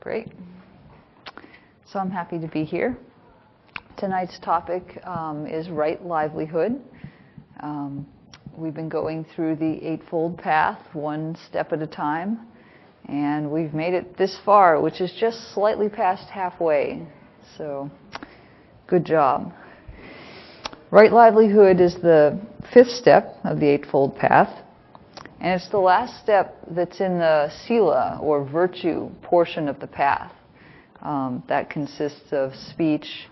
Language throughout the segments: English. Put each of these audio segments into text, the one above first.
Great. So I'm happy to be here. Tonight's topic um, is right livelihood. Um, we've been going through the Eightfold Path one step at a time, and we've made it this far, which is just slightly past halfway. So, good job. Right livelihood is the fifth step of the Eightfold Path. And it's the last step that's in the sila or virtue portion of the path. Um, that consists of speech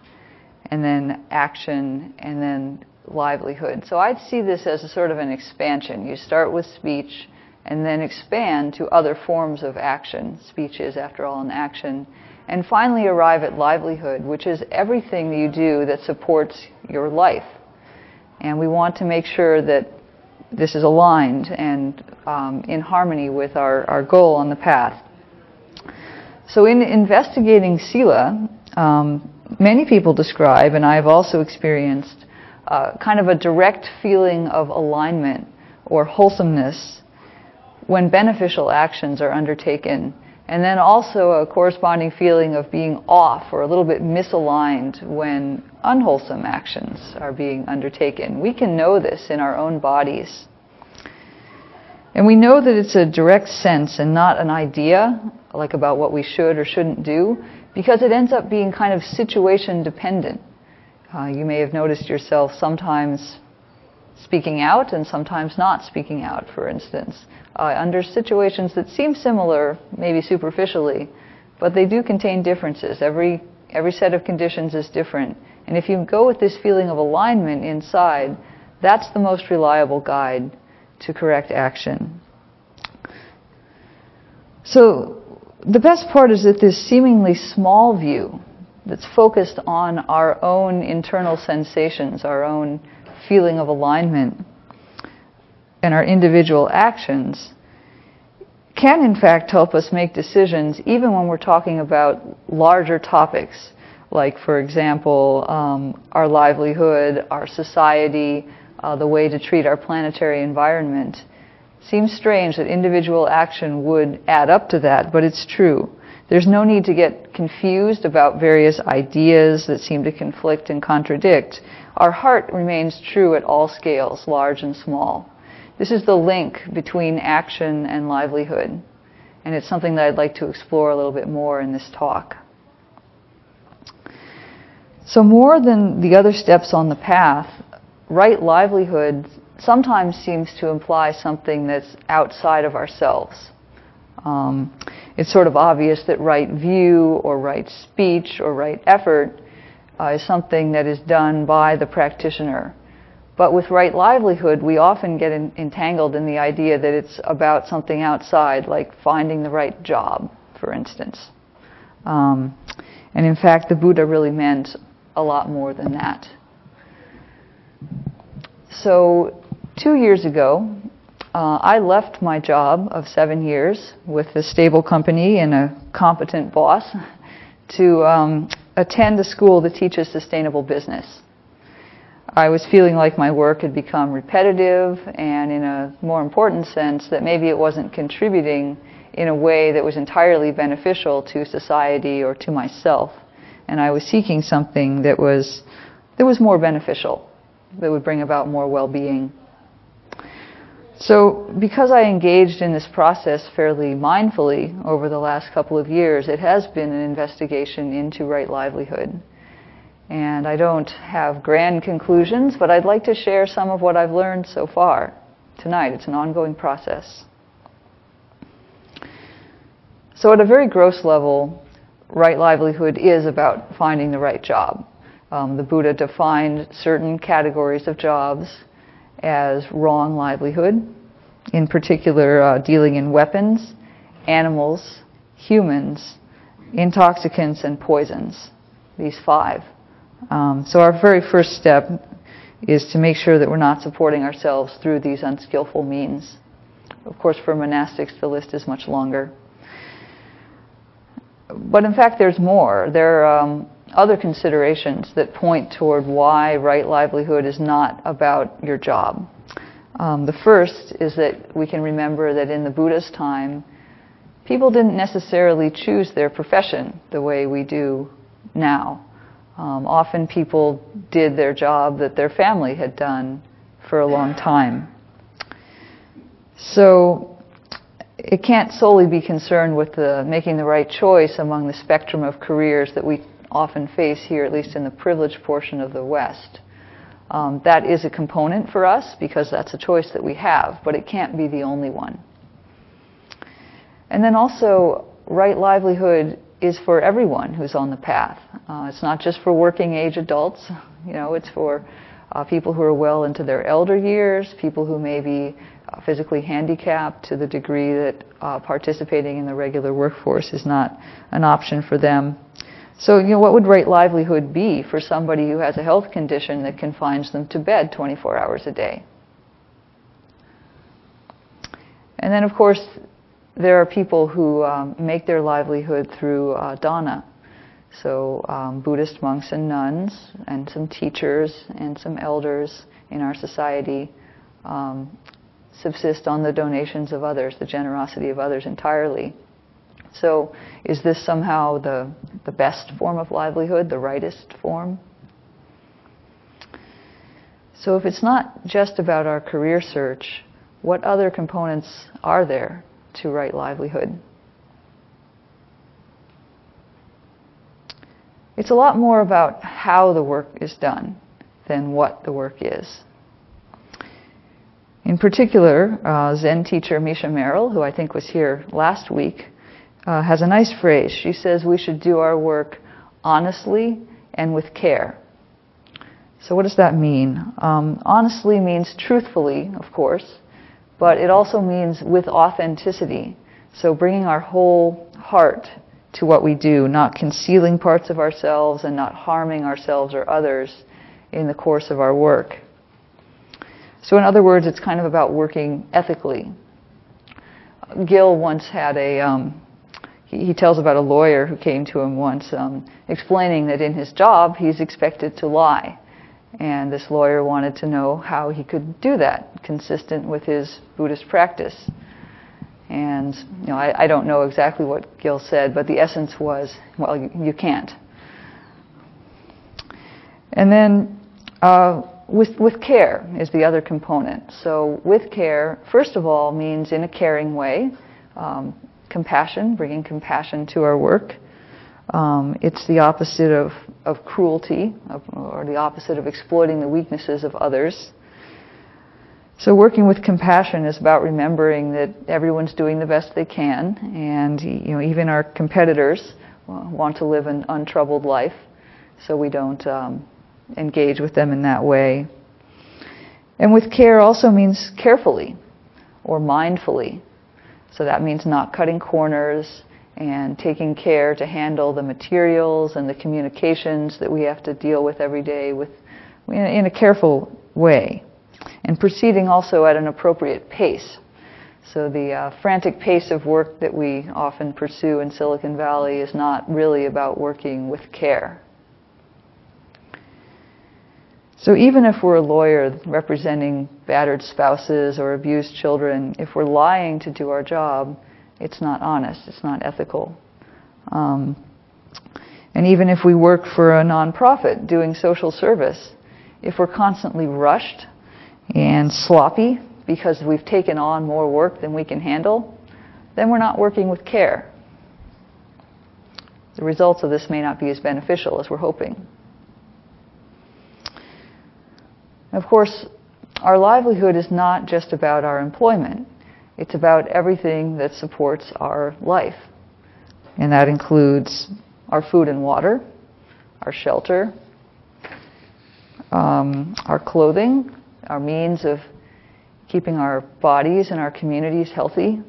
and then action and then livelihood. So I'd see this as a sort of an expansion. You start with speech and then expand to other forms of action. Speech is, after all, an action. And finally arrive at livelihood, which is everything you do that supports your life. And we want to make sure that this is aligned and um, in harmony with our, our goal on the path. So, in investigating Sila, um, many people describe, and I've also experienced, uh, kind of a direct feeling of alignment or wholesomeness when beneficial actions are undertaken, and then also a corresponding feeling of being off or a little bit misaligned when unwholesome actions are being undertaken. We can know this in our own bodies. And we know that it's a direct sense and not an idea, like about what we should or shouldn't do, because it ends up being kind of situation dependent. Uh, you may have noticed yourself sometimes speaking out and sometimes not speaking out, for instance, uh, under situations that seem similar, maybe superficially, but they do contain differences. Every, every set of conditions is different. And if you go with this feeling of alignment inside, that's the most reliable guide to correct action. So, the best part is that this seemingly small view that's focused on our own internal sensations, our own feeling of alignment, and our individual actions can in fact help us make decisions even when we're talking about larger topics like, for example, um, our livelihood, our society, uh, the way to treat our planetary environment. Seems strange that individual action would add up to that, but it's true. There's no need to get confused about various ideas that seem to conflict and contradict. Our heart remains true at all scales, large and small. This is the link between action and livelihood, and it's something that I'd like to explore a little bit more in this talk. So, more than the other steps on the path, right livelihood sometimes seems to imply something that's outside of ourselves. Um, it's sort of obvious that right view or right speech or right effort uh, is something that is done by the practitioner. But with right livelihood, we often get in, entangled in the idea that it's about something outside, like finding the right job, for instance. Um, and in fact, the Buddha really meant a lot more than that. So, two years ago, uh, I left my job of seven years with a stable company and a competent boss to um, attend a school that teaches sustainable business. I was feeling like my work had become repetitive and, in a more important sense, that maybe it wasn't contributing in a way that was entirely beneficial to society or to myself and I was seeking something that was that was more beneficial, that would bring about more well-being. So, because I engaged in this process fairly mindfully over the last couple of years, it has been an investigation into right livelihood. And I don't have grand conclusions, but I'd like to share some of what I've learned so far tonight. It's an ongoing process. So, at a very gross level, right livelihood is about finding the right job. Um, the Buddha defined certain categories of jobs as wrong livelihood, in particular, uh, dealing in weapons, animals, humans, intoxicants, and poisons. These five. Um, so, our very first step is to make sure that we're not supporting ourselves through these unskillful means. Of course, for monastics, the list is much longer but in fact, there's more. There um, other considerations that point toward why right livelihood is not about your job. Um, the first is that we can remember that in the Buddha's time, people didn't necessarily choose their profession the way we do now. Um, often people did their job that their family had done for a long time. So it can't solely be concerned with the, making the right choice among the spectrum of careers that we often face here, at least in the privileged portion of the West. Um, that is a component for us because that's a choice that we have, but it can't be the only one. And then also, right livelihood is for everyone who's on the path. Uh, it's not just for working age adults, you know, it's for uh, people who are well into their elder years, people who may be uh, physically handicapped to the degree that uh, participating in the regular workforce is not an option for them. So, you know, what would right livelihood be for somebody who has a health condition that confines them to bed 24 hours a day? And then, of course, there are people who um, make their livelihood through uh, dana. So, um, Buddhist monks and nuns, and some teachers and some elders in our society um, subsist on the donations of others, the generosity of others entirely. So, is this somehow the, the best form of livelihood, the rightest form? So, if it's not just about our career search, what other components are there to right livelihood. It's a lot more about how the work is done than what the work is. In particular, uh, Zen teacher Misha Merrill, who I think was here last week, uh, has a nice phrase. She says we should do our work honestly and with care. So, what does that mean? Um, honestly means truthfully, of course, but it also means with authenticity. So bringing our whole heart to what we do, not concealing parts of ourselves and not harming ourselves or others in the course of our work. So, in other words, it's kind of about working ethically. Gil once had a, um, he, tells about a lawyer who came to him once um, explaining that in his job he's expected to lie. And this lawyer wanted to know how he could do that, consistent with his Buddhist practice. And you know, I, I don't know exactly what Gil said, but the essence was, well, you, you can't. And then uh, with, with care is the other component. So with care, first of all, means in a caring way, um, compassion, bringing compassion to our work. Um, it's the opposite of, of cruelty, of, or the opposite of exploiting the weaknesses of others. So working with compassion is about remembering that everyone's doing the best they can, and you know even our competitors want to live an untroubled life, so we don't um, engage with them in that way. And with care also means carefully or mindfully. So that means not cutting corners, and taking care to handle the materials and the communications that we have to deal with every day with in a careful way and proceeding also at an appropriate pace so the uh, frantic pace of work that we often pursue in Silicon Valley is not really about working with care. So even if we're a lawyer representing battered spouses or abused children, if we're lying to do our job, it's not honest, it's not ethical. Um, and even if we work for a nonprofit doing social service, if we're constantly rushed and sloppy because we've taken on more work than we can handle, then we're not working with care. The results of this may not be as beneficial as we're hoping. Of course, our livelihood is not just about our employment. It's about everything that supports our life. And that includes our food and water, our shelter, um, our clothing, our means of keeping our bodies and our communities healthy.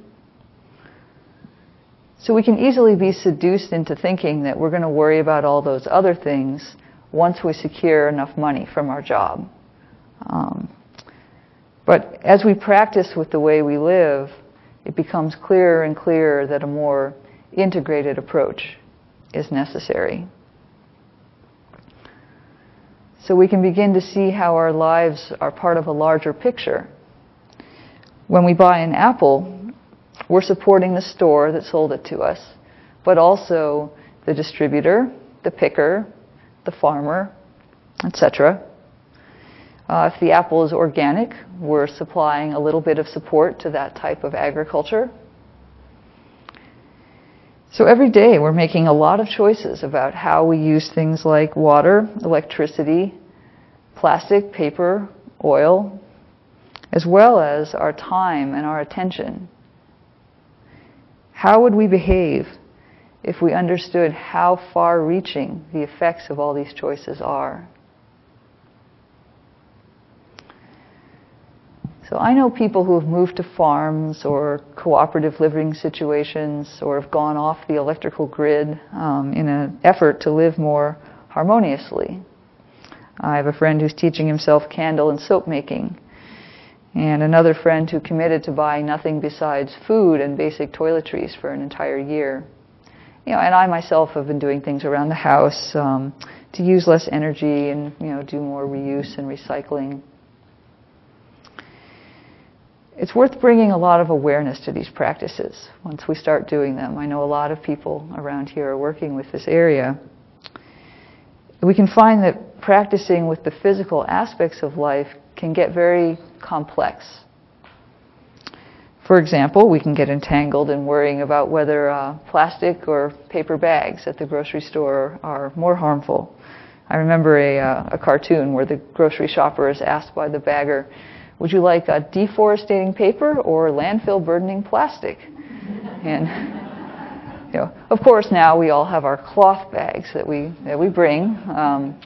So we can easily be seduced into thinking that we're going to worry about all those other things once we secure enough money from our job. Um, but as we practice with the way we live, it becomes clearer and clearer that a more integrated approach is necessary. So we can begin to see how our lives are part of a larger picture. When we buy an apple, we're supporting the store that sold it to us, but also the distributor, the picker, the farmer, etc. Uh, if the apple is organic, we're supplying a little bit of support to that type of agriculture. So every day we're making a lot of choices about how we use things like water, electricity, plastic, paper, oil, as well as our time and our attention. How would we behave if we understood how far reaching the effects of all these choices are? So I know people who have moved to farms or cooperative living situations or have gone off the electrical grid um, in an effort to live more harmoniously. I have a friend who's teaching himself candle and soap making, and another friend who committed to buying nothing besides food and basic toiletries for an entire year. You know, and I myself have been doing things around the house um, to use less energy and you know do more reuse and recycling it's worth bringing a lot of awareness to these practices once we start doing them. I know a lot of people around here are working with this area. We can find that practicing with the physical aspects of life can get very complex. For example, we can get entangled in worrying about whether uh, plastic or paper bags at the grocery store are more harmful. I remember a, uh, a cartoon where the grocery shopper is asked by the bagger, would you like a deforesting paper or landfill burdening plastic? And you know, of course, now we all have our cloth bags that we that we bring, um,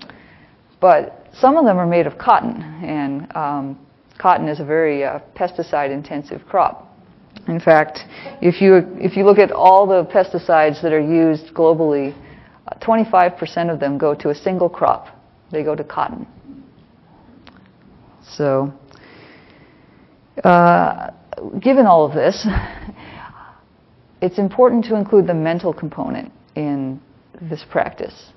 but some of them are made of cotton, and um, cotton is a very uh, pesticide-intensive crop. In fact, if you if you look at all the pesticides that are used globally, 25% uh, of them go to a single crop. They go to cotton. So uh, given all of this, it's important to include the mental component in this practice.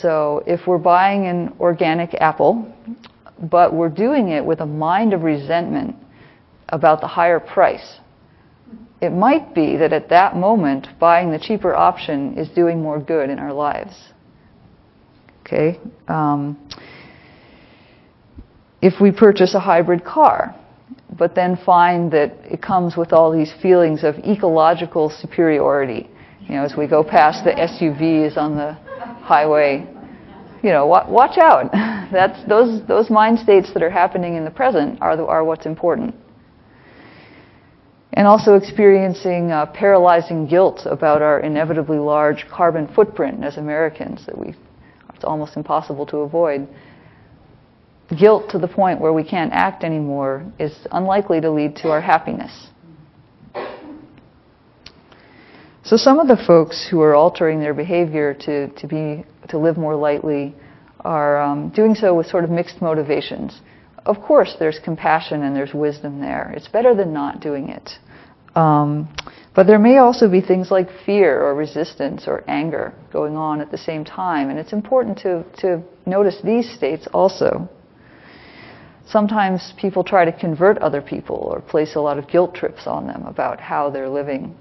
So if we're buying an organic apple, but we're doing it with a mind of resentment about the higher price, it might be that at that moment, buying the cheaper option is doing more good in our lives. Okay? Um, if we purchase a hybrid car, but then find that it comes with all these feelings of ecological superiority. You know, as we go past the SUVs on the highway, you know, watch out. That's those those mind states that are happening in the present are the, are what's important. And also experiencing uh, paralyzing guilt about our inevitably large carbon footprint as Americans that we it's almost impossible to avoid guilt to the point where we can't act anymore is unlikely to lead to our happiness. So some of the folks who are altering their behavior to, to be to live more lightly are um, doing so with sort of mixed motivations. Of course, there's compassion and there's wisdom there. It's better than not doing it. Um, but there may also be things like fear or resistance or anger going on at the same time, and it's important to, to notice these states also. Sometimes people try to convert other people or place a lot of guilt trips on them about how they're living.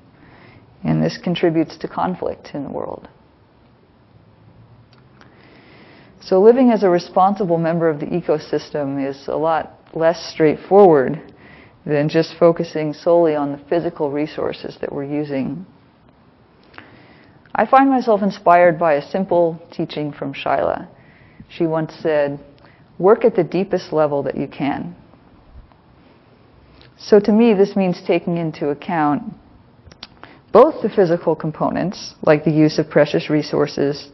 And this contributes to conflict in the world. So living as a responsible member of the ecosystem is a lot less straightforward than just focusing solely on the physical resources that we're using. I find myself inspired by a simple teaching from Shaila. She once said, work at the deepest level that you can. So to me, this means taking into account both the physical components, like the use of precious resources,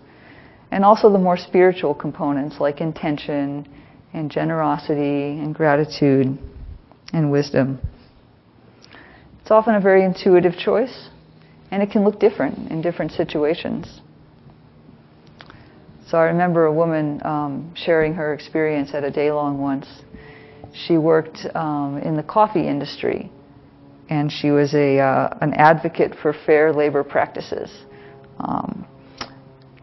and also the more spiritual components, like intention and generosity and gratitude and wisdom. It's often a very intuitive choice, and it can look different in different situations. So I remember a woman um, sharing her experience at a day long once. She worked um, in the coffee industry, and she was a uh, an advocate for fair labor practices, um,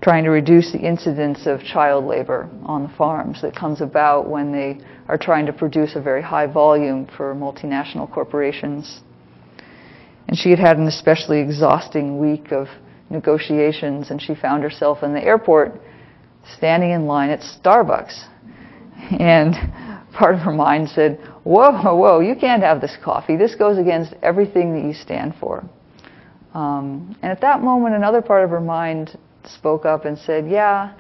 trying to reduce the incidence of child labor on the farms that comes about when they are trying to produce a very high volume for multinational corporations. And she had had an especially exhausting week of negotiations, and she found herself in the airport standing in line at Starbucks. And part of her mind said, Whoa, whoa, you can't have this coffee. This goes against everything that you stand for. Um, and at that moment, another part of her mind spoke up and said, Yeah,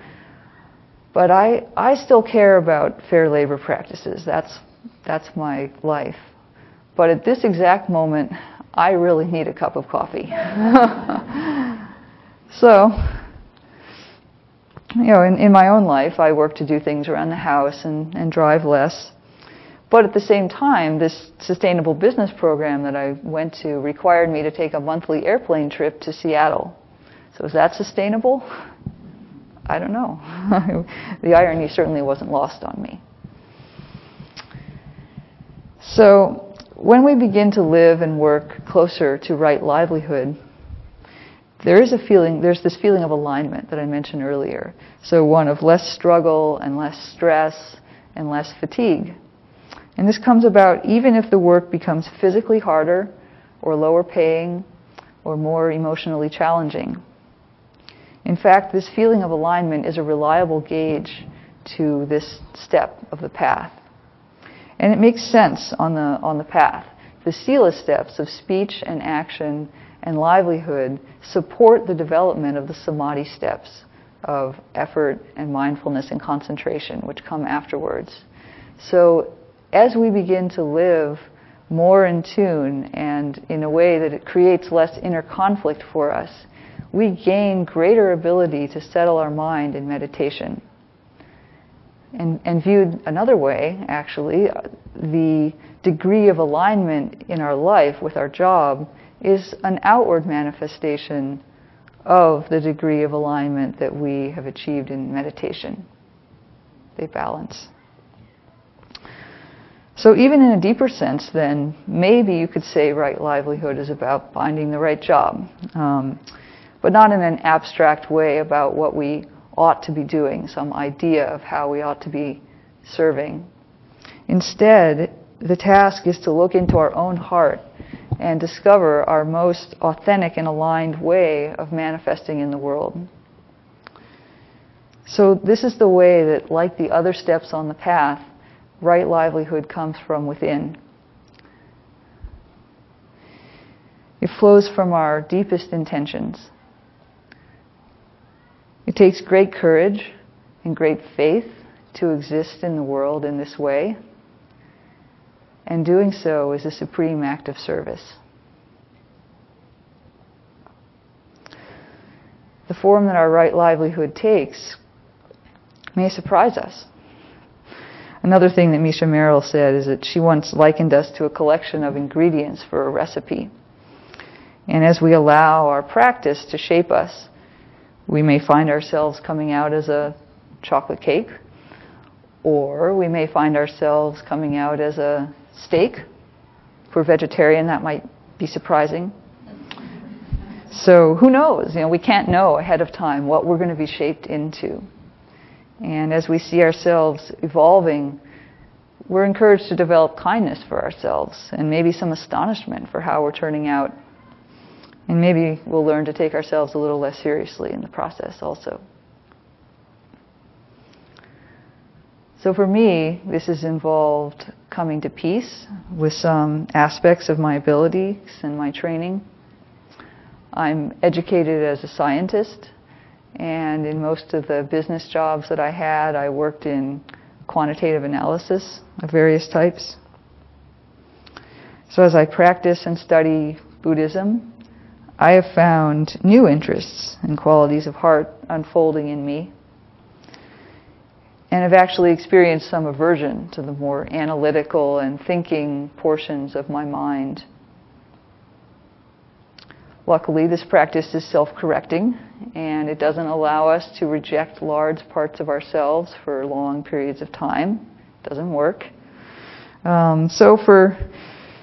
but I, I still care about fair labor practices. That's, that's my life. But at this exact moment, I really need a cup of coffee. so, you know, in, in my own life, I work to do things around the house and, and drive less. But at the same time, this sustainable business program that I went to required me to take a monthly airplane trip to Seattle. So is that sustainable? I don't know. the irony certainly wasn't lost on me. So when we begin to live and work closer to right livelihood, there is a feeling, there's this feeling of alignment that I mentioned earlier. So one of less struggle and less stress and less fatigue. And this comes about even if the work becomes physically harder or lower paying or more emotionally challenging. In fact, this feeling of alignment is a reliable gauge to this step of the path. And it makes sense on the, on the path. The Sila steps of speech and action and livelihood support the development of the samadhi steps of effort and mindfulness and concentration, which come afterwards. So, as we begin to live more in tune and in a way that it creates less inner conflict for us, we gain greater ability to settle our mind in meditation. And, and viewed another way, actually, uh, the degree of alignment in our life with our job is an outward manifestation of the degree of alignment that we have achieved in meditation. They balance. So, even in a deeper sense, then, maybe you could say right livelihood is about finding the right job. Um, but not in an abstract way about what we ought to be doing, some idea of how we ought to be serving. Instead, the task is to look into our own heart and discover our most authentic and aligned way of manifesting in the world. So, this is the way that, like the other steps on the path, right livelihood comes from within. It flows from our deepest intentions. It takes great courage and great faith to exist in the world in this way, and doing so is a supreme act of service. The form that our right livelihood takes may surprise us. Another thing that Misha Merrill said is that she once likened us to a collection of ingredients for a recipe. And as we allow our practice to shape us, we may find ourselves coming out as a chocolate cake, or we may find ourselves coming out as a steak. If we're vegetarian, that might be surprising. So who knows? You know, we can't know ahead of time what we're going to be shaped into. And as we see ourselves evolving, we're encouraged to develop kindness for ourselves and maybe some astonishment for how we're turning out and maybe we'll learn to take ourselves a little less seriously in the process also. So for me, this has involved coming to peace with some aspects of my abilities and my training. I'm educated as a scientist, and in most of the business jobs that I had, I worked in quantitative analysis of various types. So as I practice and study Buddhism, I have found new interests and qualities of heart unfolding in me. And have actually experienced some aversion to the more analytical and thinking portions of my mind. Luckily, this practice is self correcting and it doesn't allow us to reject large parts of ourselves for long periods of time. It doesn't work. Um, so, for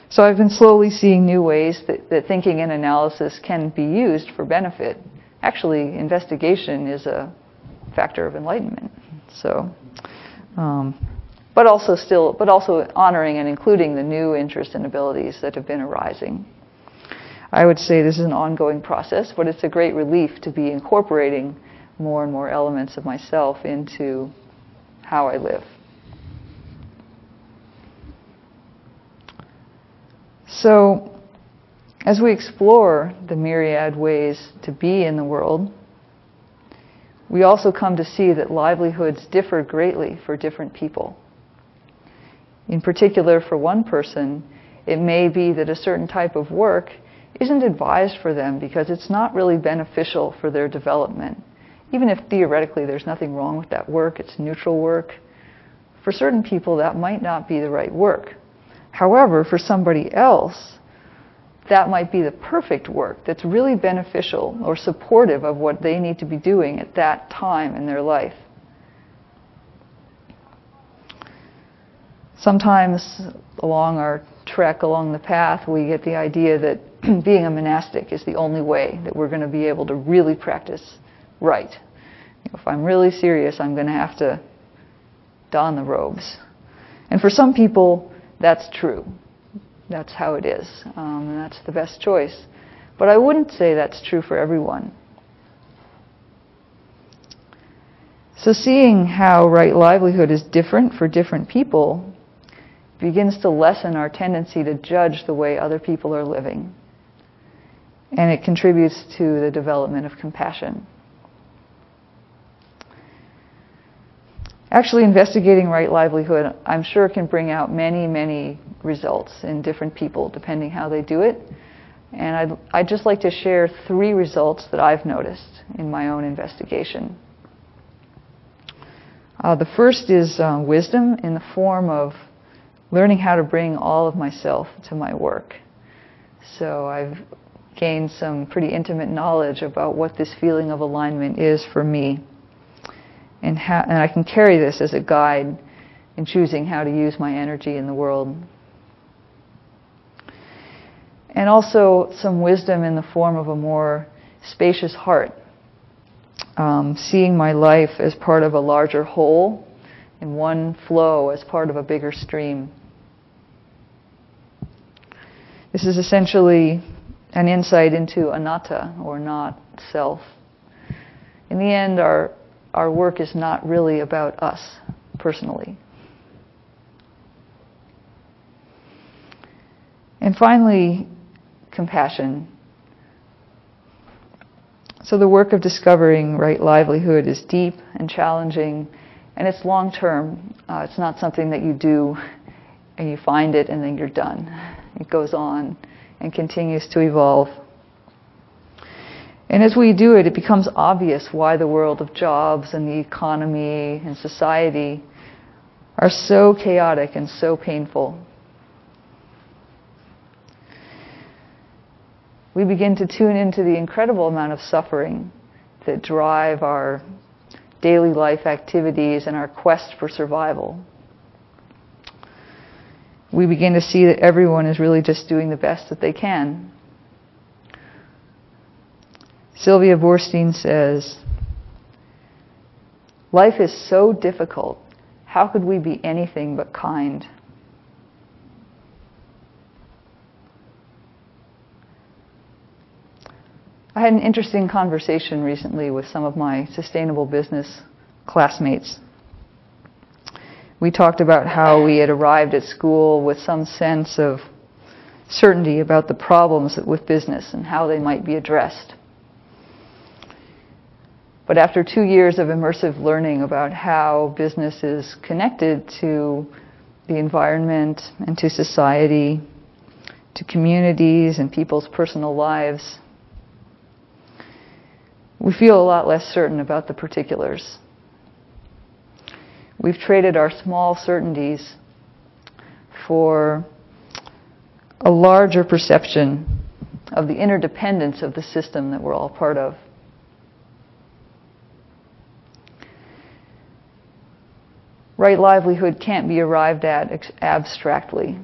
so I've been slowly seeing new ways that, that thinking and analysis can be used for benefit. Actually, investigation is a factor of enlightenment. So, um, but also still, but also honoring and including the new interests and abilities that have been arising. I would say this is an ongoing process, but it's a great relief to be incorporating more and more elements of myself into how I live. So, as we explore the myriad ways to be in the world, we also come to see that livelihoods differ greatly for different people. In particular, for one person, it may be that a certain type of work isn't advised for them because it's not really beneficial for their development. Even if theoretically there's nothing wrong with that work, it's neutral work. For certain people, that might not be the right work. However, for somebody else, that might be the perfect work that's really beneficial or supportive of what they need to be doing at that time in their life. Sometimes along our trek along the path, we get the idea that being a monastic is the only way that we're going to be able to really practice right. If I'm really serious, I'm going to have to don the robes. And for some people, that's true. That's how it is. Um, and that's the best choice. But I wouldn't say that's true for everyone. So, seeing how right livelihood is different for different people begins to lessen our tendency to judge the way other people are living. And it contributes to the development of compassion. Actually, investigating right livelihood, I'm sure, can bring out many, many results in different people, depending how they do it. And I'd, I'd just like to share three results that I've noticed in my own investigation. Uh, the first is uh, wisdom in the form of learning how to bring all of myself to my work. So I've gained some pretty intimate knowledge about what this feeling of alignment is for me and, ha- and I can carry this as a guide in choosing how to use my energy in the world. And also some wisdom in the form of a more spacious heart, um, seeing my life as part of a larger whole, in one flow as part of a bigger stream. This is essentially an insight into anatta, or not self. In the end, our our work is not really about us personally. And finally, compassion. So the work of discovering right livelihood is deep and challenging, and it's long term. Uh, it's not something that you do and you find it and then you're done. It goes on and continues to evolve. And as we do it, it becomes obvious why the world of jobs and the economy and society are so chaotic and so painful. We begin to tune into the incredible amount of suffering that drive our daily life activities and our quest for survival. We begin to see that everyone is really just doing the best that they can Sylvia Boorstein says, Life is so difficult. How could we be anything but kind? I had an interesting conversation recently with some of my sustainable business classmates. We talked about how we had arrived at school with some sense of certainty about the problems with business and how they might be addressed. But after two years of immersive learning about how business is connected to the environment and to society, to communities and people's personal lives, we feel a lot less certain about the particulars. We've traded our small certainties for a larger perception of the interdependence of the system that we're all part of. right livelihood can't be arrived at abstractly.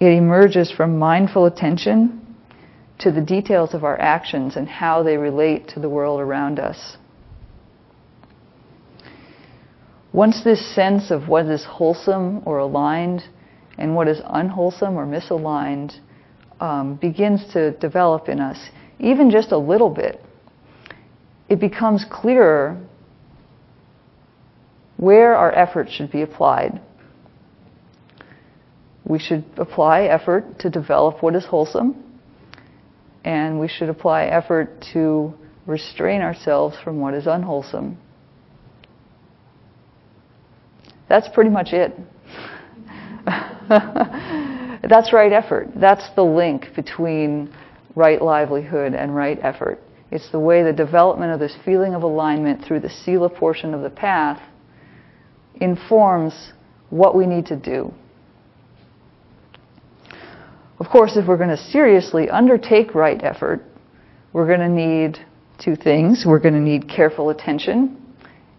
It emerges from mindful attention to the details of our actions and how they relate to the world around us. Once this sense of what is wholesome or aligned and what is unwholesome or misaligned um, begins to develop in us, even just a little bit, it becomes clearer where our effort should be applied. We should apply effort to develop what is wholesome, and we should apply effort to restrain ourselves from what is unwholesome. That's pretty much it. That's right effort. That's the link between right livelihood and right effort. It's the way the development of this feeling of alignment through the sila portion of the path informs what we need to do. Of course, if we're going to seriously undertake right effort, we're going to need two things. We're going to need careful attention,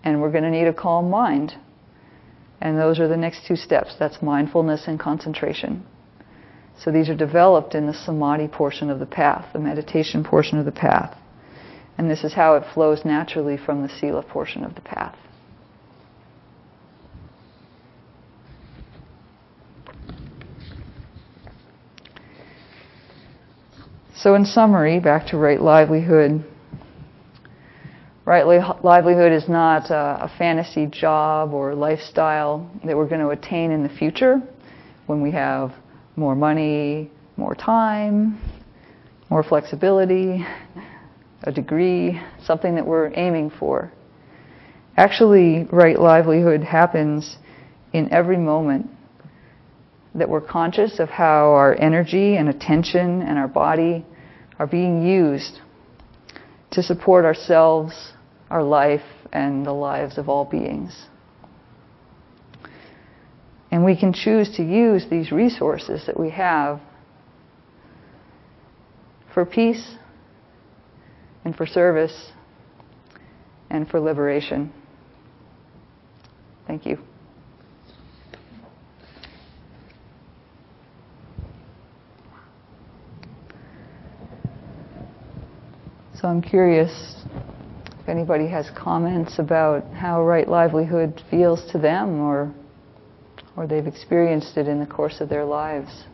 and we're going to need a calm mind. And those are the next two steps. That's mindfulness and concentration. So these are developed in the samadhi portion of the path, the meditation portion of the path. And this is how it flows naturally from the sila portion of the path. So, in summary, back to right livelihood. Right livelihood is not a, fantasy job or lifestyle that we're going to attain in the future when we have more money, more time, more flexibility, a degree, something that we're aiming for. Actually, right livelihood happens in every moment that we're conscious of how our energy and attention and our body are being used to support ourselves, our life, and the lives of all beings. And we can choose to use these resources that we have for peace and for service and for liberation. Thank you. So I'm curious if anybody has comments about how right livelihood feels to them or, or they've experienced it in the course of their lives.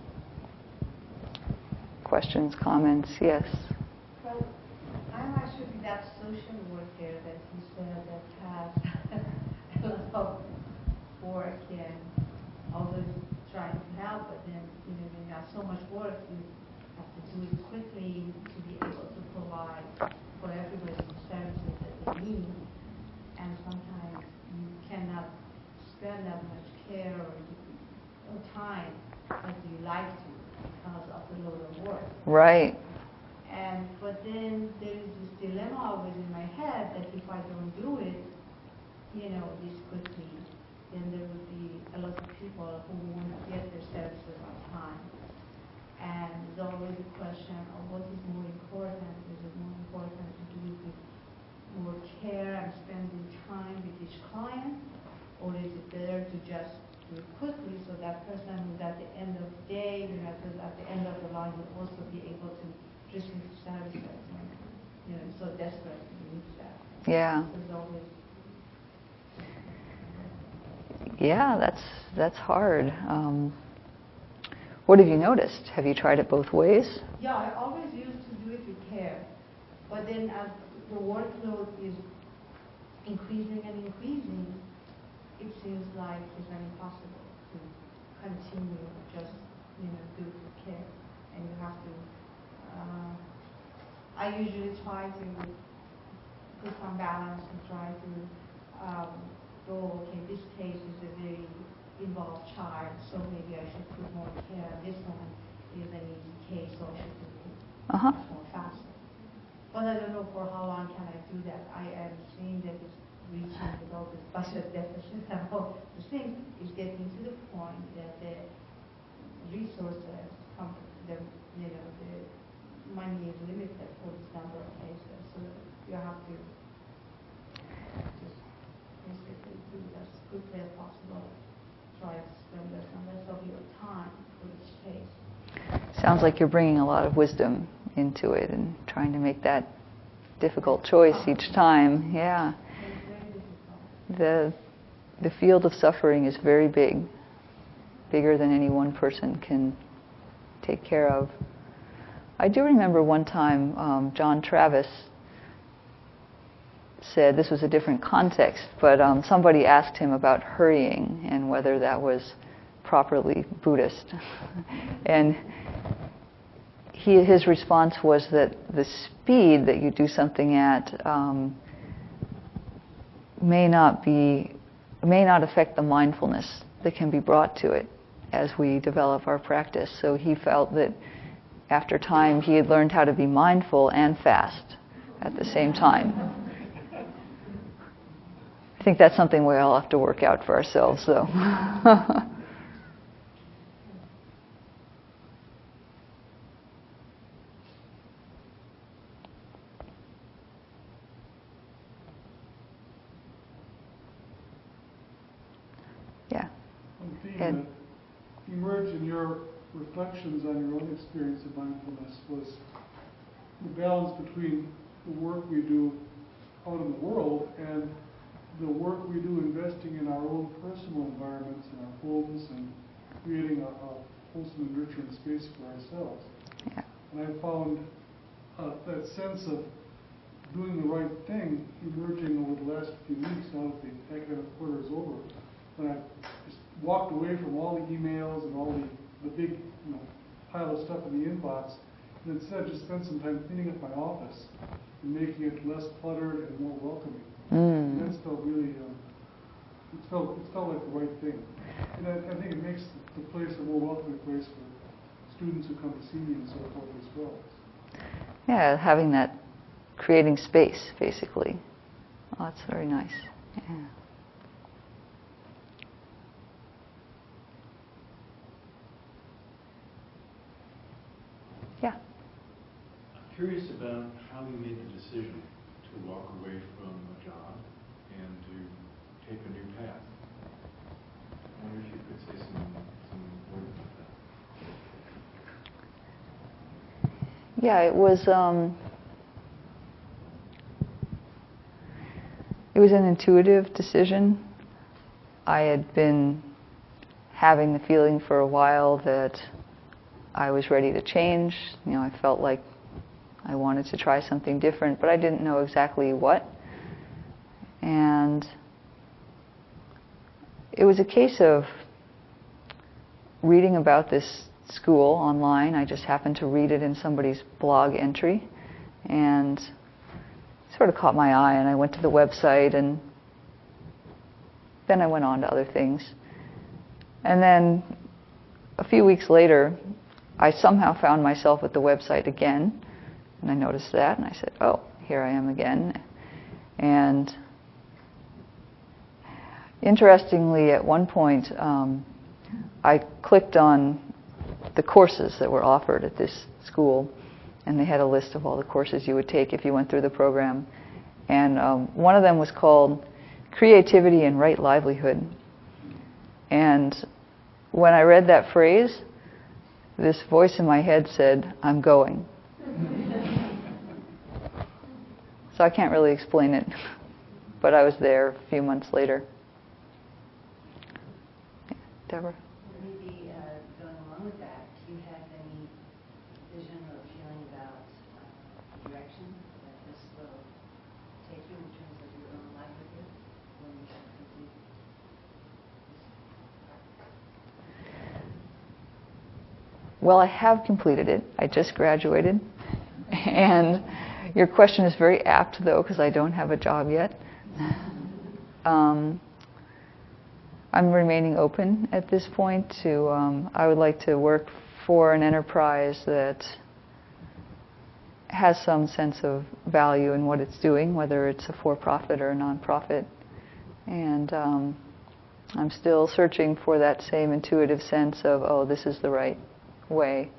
Questions, comments, yes. Well, I'm actually that social worker that said that has a lot of work and always trying to help, but then you know when you have so much work, you have to do it quickly to be able to provide for everybody the services that they need. And sometimes you cannot spend that much care or, or time as you like to because of the load of work. Right. And but then there is this dilemma always in my head that if I don't do it, you know, this quickly, then there would be a lot of people who won't get their services on time. And there's always a question of what is more important. Is it more important to do it with more care and spending time with each client? Or is it better to just do it quickly so that person who's at the end of the day, you know, who's at the end of the line will also be able to receive services you know, so desperately needs that. Yeah. Yeah, that's that's hard. Um, what have you noticed? Have you tried it both ways? Yeah, I always used to do it with care, but then as the workload is increasing and increasing, it seems like it's impossible to continue just you know do care, and you have to. Uh, I usually try to put some balance and try to um, go. Okay, this case is a very involved child, so maybe I should put more care. This one is an easy case, so I should do it Uh-huh. much more faster. But I don't know for how long can I do that. I am seeing that it's reaching with all this budget deficit and all the things is getting to the point that the resources come, the, you know, the money is limited for this number of cases. So you have to just basically do it as quickly as possible. Try to spend and less of your time for each case. Sounds like you're bringing a lot of wisdom into it and trying to make that difficult choice each time. Yeah. The the field of suffering is very big, bigger than any one person can take care of. I do remember one time um, John Travis said this was a different context, but um, somebody asked him about hurrying and whether that was properly Buddhist. and he, his response was that the speed that you do something at um, may not be may not affect the mindfulness that can be brought to it as we develop our practice. So he felt that after time he had learned how to be mindful and fast at the same time. I think that's something we all have to work out for ourselves, though. yeah. One theme Ed. that emerged in your reflections on your own experience of mindfulness was the balance between the work we do out in the world and the work we do investing in our own personal environments and our homes and creating a, a wholesome and nurturing space for ourselves. Yeah. And I found uh, that sense of doing the right thing emerging over the last few weeks now that the academic quarter is over. When I just walked away from all the emails and all the, the big you know, pile of stuff in the inbox, and instead just spent some time cleaning up my office and making it less cluttered and more welcoming. And Mm. that's felt really, um, it felt, it felt like the right thing. And I, I think it makes the place a more welcoming place for students who come to see me and so forth as well. Yeah, having that, creating space, basically. Oh, that's very nice. Yeah. I'm curious about how you made the decision to walk away from a job and to take a new path. I wonder if you could say some, some words about that. Yeah, it was. Um, it was an intuitive decision. I had been having the feeling for a while that I was ready to change. You know, I felt like I wanted to try something different, but I didn't know exactly what. And it was a case of reading about this school online. I just happened to read it in somebody's blog entry and sort of caught my eye and I went to the website and then I went on to other things. And then a few weeks later, I somehow found myself at the website again and I noticed that and I said, "Oh, here I am again." And interestingly, at one point, um, I clicked on the courses that were offered at this school, and they had a list of all the courses you would take if you went through the program. And um, one of them was called Creativity and Right Livelihood. And when I read that phrase, this voice in my head said, I'm going. so I can't really explain it, but I was there a few months later. Deborah? Maybe uh, going along with that, do you have any vision or feeling about uh, direction that this will take you in terms of your own livelihood when you have completed Well, I have completed it. I just graduated. And your question is very apt, though, because I don't have a job yet. Um, I'm remaining open at this point to, um, I would like to work for an enterprise that has some sense of value in what it's doing, whether it's a for profit or a nonprofit. And um, I'm still searching for that same intuitive sense of, oh, this is the right way.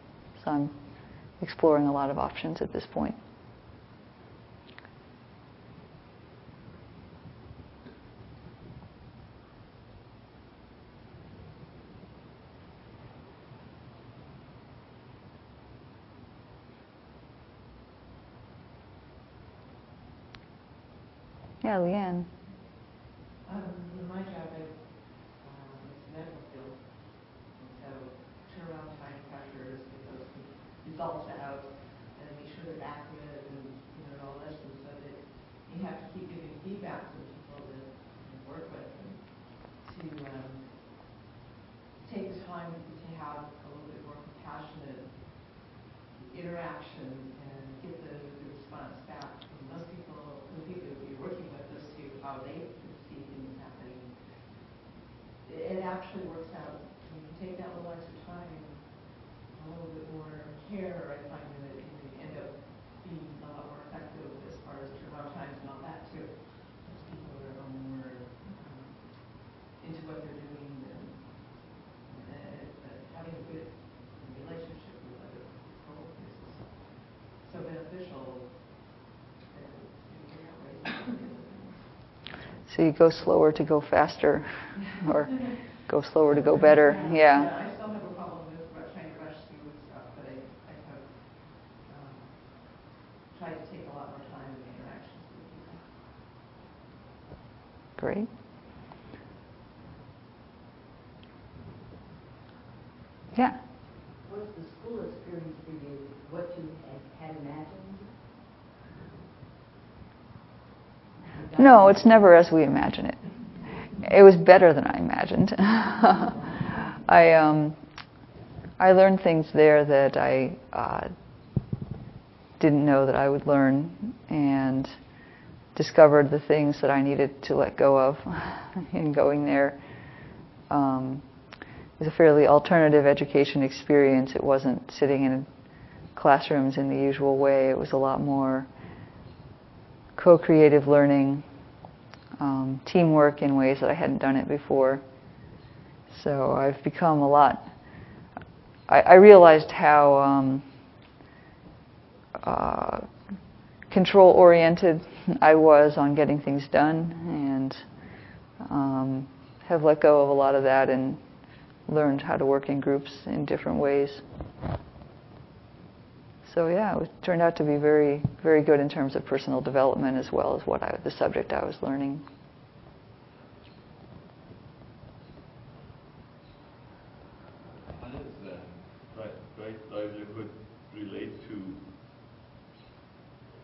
So I'm exploring a lot of options at this point. Yeah, Leanne. Um, my job, um, it's medical field, and so turnaround time pressures, results out, they're accurate and, you know, all this, and so that you have to keep giving feedback to the people that you work with and to, um, take time to have a little bit more compassionate interaction and get the, the response back from those people, the people that you're working with, as to how they see things happening. It, it actually works out, when you take that little extra time, a little bit more care, I find that it can end up being a lot more effective as far as turnaround times and all that too. As people are more, um, into what they're doing and, uh, uh, having a good relationship with other coworkers is so beneficial. that you figure out ways to do things. So you go slower to go faster, or go slower to go better. Yeah. I still have a problem with trying to rush through stuff, but I, I have, um, tried to take a lot more time in interactions with people. Great. Yeah. Was the school experience for you what you had, had imagined? No, it's never as we imagine it. It was better than I imagined. I um, I learned things there that I uh, didn't know that I would learn, and discovered the things that I needed to let go of in going there. Um, it was a fairly alternative education experience. It wasn't sitting in classrooms in the usual way. It was a lot more co-creative learning, um, teamwork in ways that I hadn't done it before. So I've become a lot. I, I realized how um, uh, control-oriented I was on getting things done, and um, have let go of a lot of that and learned how to work in groups in different ways. So yeah, it turned out to be very, very good in terms of personal development as well as what I, the subject I was learning. How does uh, right, right livelihood relate to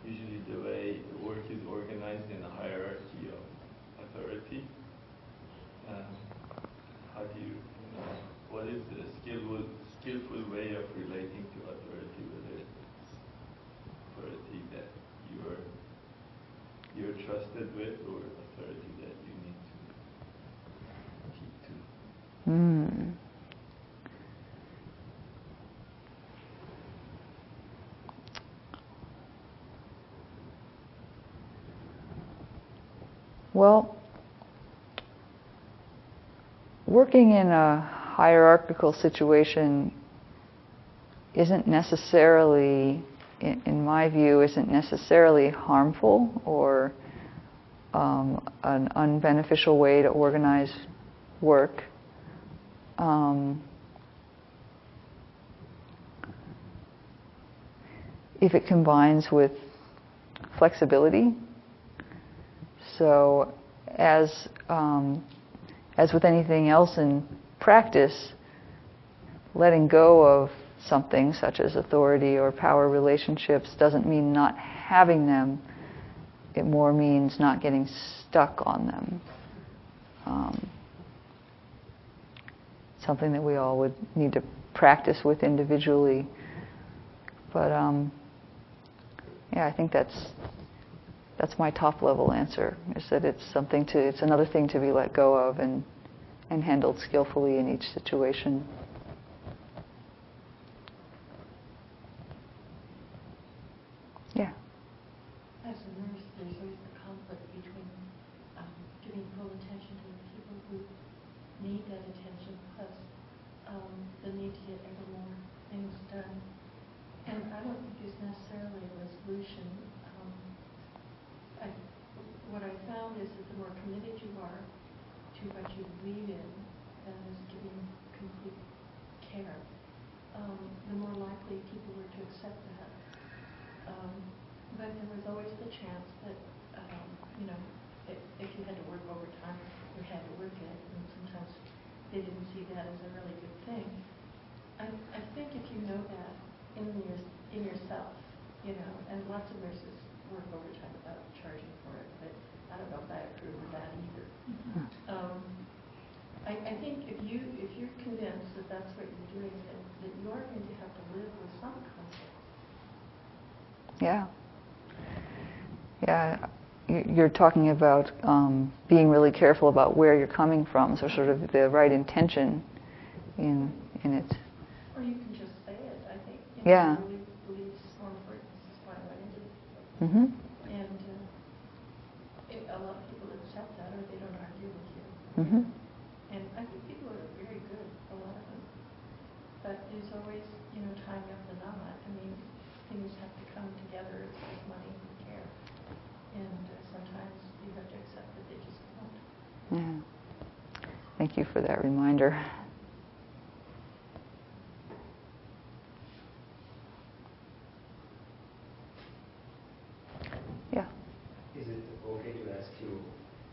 usually the way the work is organized in a hierarchy of authority? Um, how do you, you know, what is the skillful, skillful way of relating to authority, whether it's authority that you are you're trusted with or authority that you need to keep to? Mm. Well, working in a hierarchical situation isn't necessarily, in my view, isn't necessarily harmful or um, an unbeneficial way to organize work. Um, if it combines with flexibility. So, as um, as with anything else in practice, letting go of something such as authority or power relationships doesn't mean not having them. It more means not getting stuck on them. Um, something that we all would need to practice with individually. But um, yeah, I think that's that's my top level answer. Is that it's something to it's another thing to be let go of and and handled skillfully in each situation. Yeah. As a nurse, there's always the conflict between um, giving full attention to the people who need that attention, plus um, the need to get ever more things done. And I don't think there's necessarily a resolution. Um, I, what I found is that the more committed you are to what you believe in, that is giving complete care, um, the more likely people were to accept that. Um, but there was always the chance that, um, you know, if, if you had to work overtime, you had to work it, and sometimes they didn't see that as a really good thing. I, I think if you know that in your, in yourself, you know, and lots of nurses work overtime without charging for it, but I don't know if I approve of that either. Um, I, I think if you, if you're convinced that that's what you're doing, that, that you're going to have to live with some conflict. Yeah. Yeah, you- you're talking about um, being really careful about where you're coming from, so sort of the right intention in, in it. Or you can just say it, I think. you know, Yeah. Believe, believe this is more important, this is why I went into this. hmm And uh, it- a lot of people accept that, or they don't argue with you. hmm And I think people are very good, a lot of them. But there's always, you know, tying up the knot. I mean, things have to come together, it's like money and care. And uh, sometimes you have to accept that they just won't. Yeah. Thank you for that reminder. Yeah. Is it okay to ask you,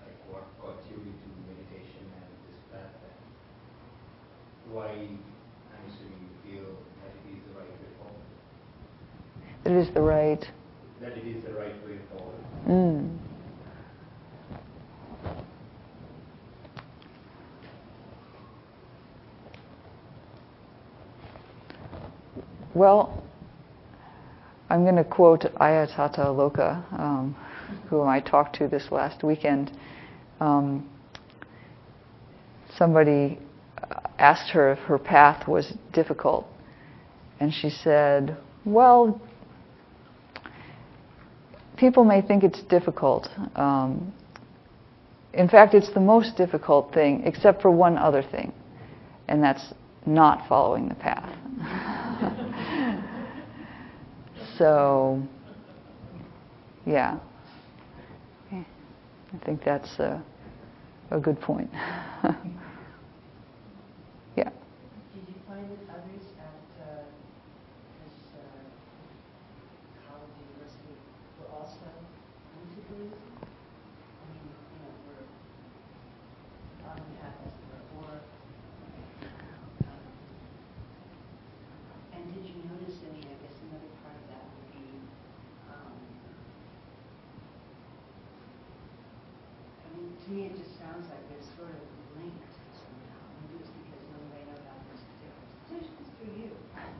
like, what got you into meditation and this path? and Why, I'm assuming you feel that it is the right way forward? It is the right. That it is the right way forward? Mm. Well, I'm going to quote Ayya Tathaaloka, um, whom I talked to this last weekend. Um, somebody asked her if her path was difficult, and she said, Well, people may think it's difficult. Um, in fact, it's the most difficult thing, except for one other thing, and that's not following the path. So, yeah. I think that's a, a good point. yeah. Did you find that others at uh, this uh, college, university, were also into Buddhism? I mean, you know, were on the path as it were, or, um, and did you notice any, I guess another part of that would be, um, I mean, to me, it just sounds like they're sort of linked somehow. Maybe it's because the only way I know about this particular institution is through you.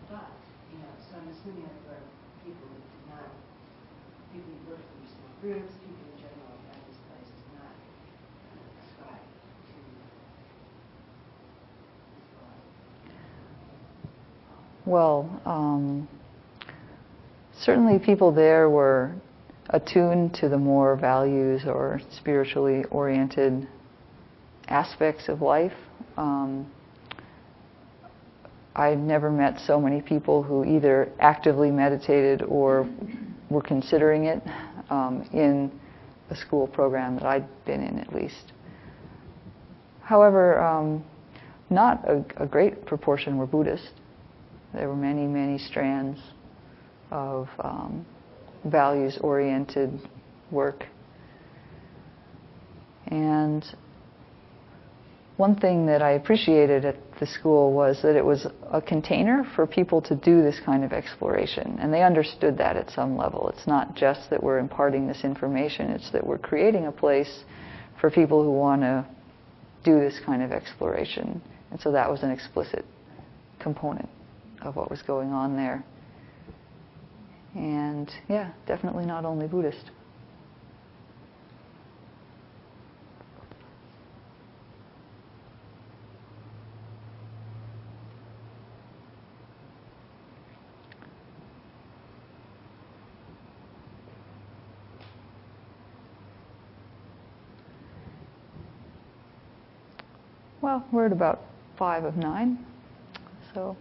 But, you know, so I'm assuming that there are people who did not, people who work for these small groups, people in general at this place do not kind of ascribe to this thought. Well, um, certainly people there were attuned to the more values or spiritually oriented aspects of life. Um, I've never met so many people who either actively meditated or were considering it um, in a school program that I'd been in, at least. However, um, not a, a great proportion were Buddhist. There were many, many strands of um, values oriented work. And one thing that I appreciated at the school was that it was a container for people to do this kind of exploration. And they understood that at some level. It's not just that we're imparting this information, it's that we're creating a place for people who want to do this kind of exploration. And so that was an explicit component of what was going on there. And yeah, definitely not only Buddhist. Well, we're at about five of nine, so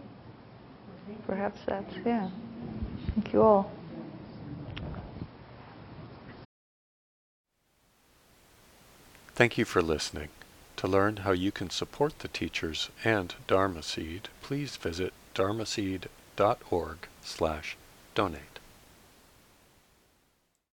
perhaps that's, yeah. Thank you all. Thank you for listening. To learn how you can support the teachers and Dharma Seed, please visit dharmaseed.org slash donate.